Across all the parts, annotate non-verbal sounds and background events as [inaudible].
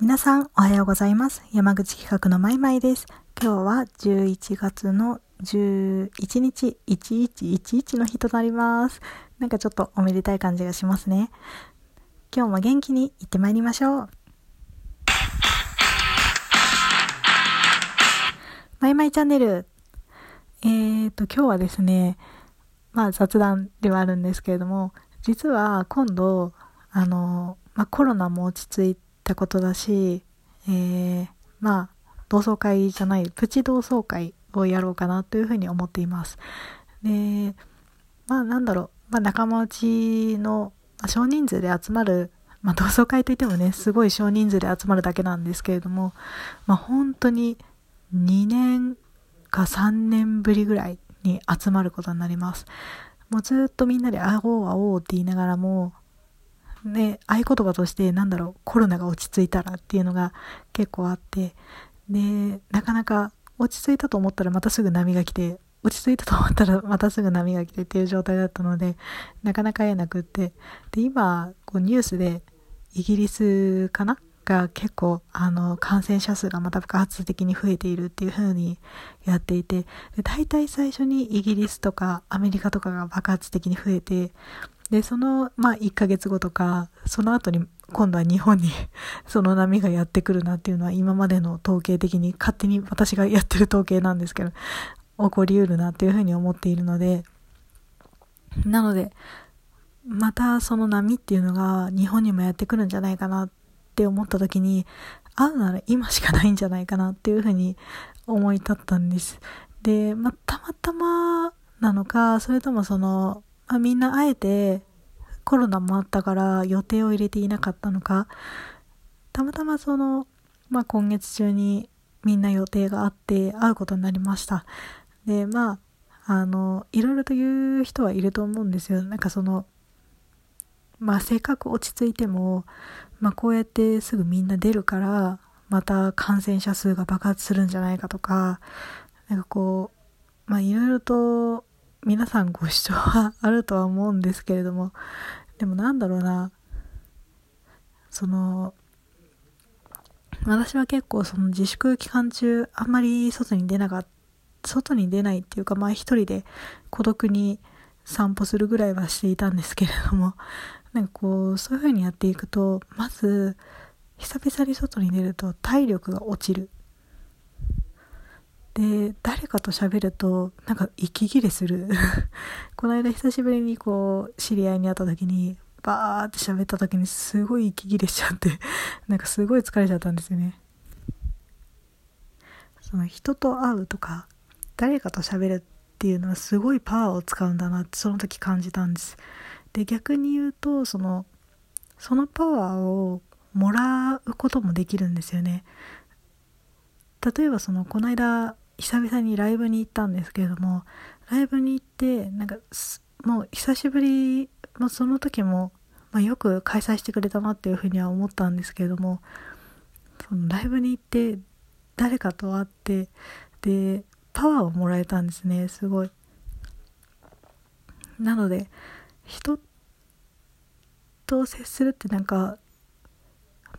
皆さんおはようございます。山口企画のまいまいです。今日は11月の11日、1111の日となります。なんかちょっとおめでたい感じがしますね。今日も元気に行ってまいりましょう。まいまいチャンネル。えーと、今日はですね、まあ雑談ではあるんですけれども、実は今度、あの、まあコロナも落ち着いてたことだし、えー、まあ、同窓会じゃない、プチ同窓会をやろうかなというふうに思っています。で、まあなんだろう、まあ仲間内の少人数で集まる、まあ同窓会といってもね、すごい少人数で集まるだけなんですけれども、まあ本当に2年か3年ぶりぐらいに集まることになります。もうずっとみんなで会おう会おうって言いながらも、ね、合言葉としてなんだろう、コロナが落ち着いたらっていうのが結構あって、で、なかなか落ち着いたと思ったらまたすぐ波が来て、落ち着いたと思ったらまたすぐ波が来てっていう状態だったので、なかなか会えなくって、で、今、こうニュースでイギリスかなが結構あの感染者数がまた爆発的に増えているっていう風にやっていてで大体最初にイギリスとかアメリカとかが爆発的に増えてで、その、まあ、1ヶ月後とか、その後に、今度は日本に [laughs] その波がやってくるなっていうのは、今までの統計的に、勝手に私がやってる統計なんですけど、起こりうるなっていうふうに思っているので、なので、またその波っていうのが日本にもやってくるんじゃないかなって思った時に、会うなら今しかないんじゃないかなっていうふうに思い立ったんです。で、まあ、たまたまなのか、それともその、あみんなあえてコロナもあったから予定を入れていなかったのか。たまたまその、まあ、今月中にみんな予定があって会うことになりました。でまああのいろいろと言う人はいると思うんですよ。なんかそのまあせっかく落ち着いても、まあ、こうやってすぐみんな出るからまた感染者数が爆発するんじゃないかとかなんかこうまあいろいろと皆さんご視聴はあるとは思うんですけれどもでもなんだろうなその私は結構その自粛期間中あんまり外に出なかった外に出ないっていうかまあ一人で孤独に散歩するぐらいはしていたんですけれども [laughs] なんかこうそういう風にやっていくとまず久々に外に出ると体力が落ちる。で誰かと喋るとなんか息切れする。[laughs] この間久しぶりにこう知り合いに会った時にバーって喋った時にすごい息切れしちゃって [laughs] なんかすごい疲れちゃったんですよね。その人と会うとか誰かと喋るってていうのはすごいパワーを使うんだなってその時感じたんです。で逆に言うとそのそのパワーをもらうこともできるんですよね。例えばそのこの間久々にライブに行ったんですけれどもライブに行ってなんかもう久しぶり、まあ、その時も、まあ、よく開催してくれたなっていうふうには思ったんですけれどもそのライブに行って誰かと会ってでパワーをもらえたんですねすごい。なので人と接するってなんか、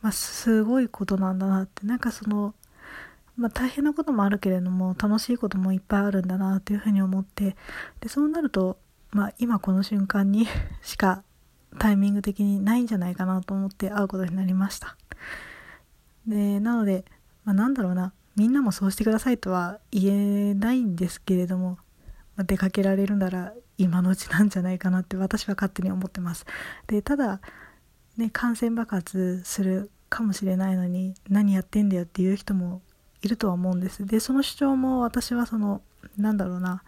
まあ、すごいことなんだなって。なんかそのまあ、大変なこともあるけれども楽しいこともいっぱいあるんだなというふうに思って。でそうなると、まあ、今この瞬間に [laughs] しかタイミング的にないんじゃないかなと思って会うことになりました。でなので、まあ、なんだろうな。みんなもそうしてくださいとは言えないんですけれども、ま、出かけられるなら今のうちなんじゃないかなって私は勝手に思ってます。でただね感染爆発するかもしれないのに何やってんだよっていう人もいるとは思うんです。でその主張も私はそのなんだろうな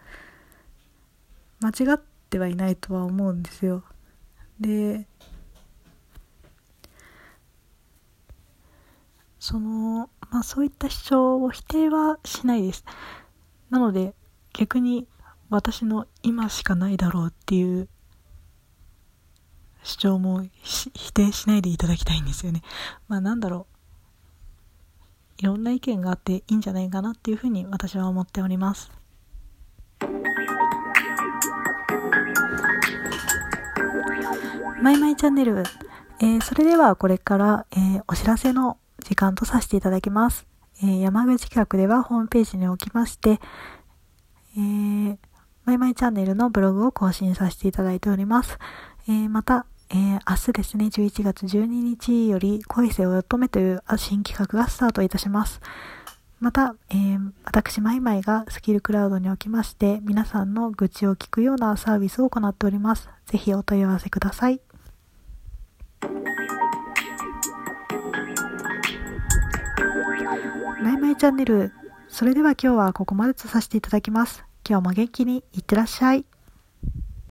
間違ってはいないとは思うんですよ。でそのまあそういった主張を否定はしないです。なので逆に私の今しかないだろうっていう主張も否定しないでいただきたいんですよね。まあなんだろう。いろんな意見があっていいんじゃないかなっていうふうに私は思っております。マイマイチャンネル、えー、それではこれから、えー、お知らせの時間とさせていただきます。えー、山口企画ではホームページにおきまして、えー、マイマイチャンネルのブログを更新させていただいております。えー、また、えー、明日ですね、11月12日より恋せを乙女という新企画がスタートいたします。また、えー、私、マイマイがスキルクラウドにおきまして、皆さんの愚痴を聞くようなサービスを行っております。ぜひお問い合わせください。マイマイチャンネル。それでは今日はここまでとさせていただきます。今日も元気にいってらっしゃい。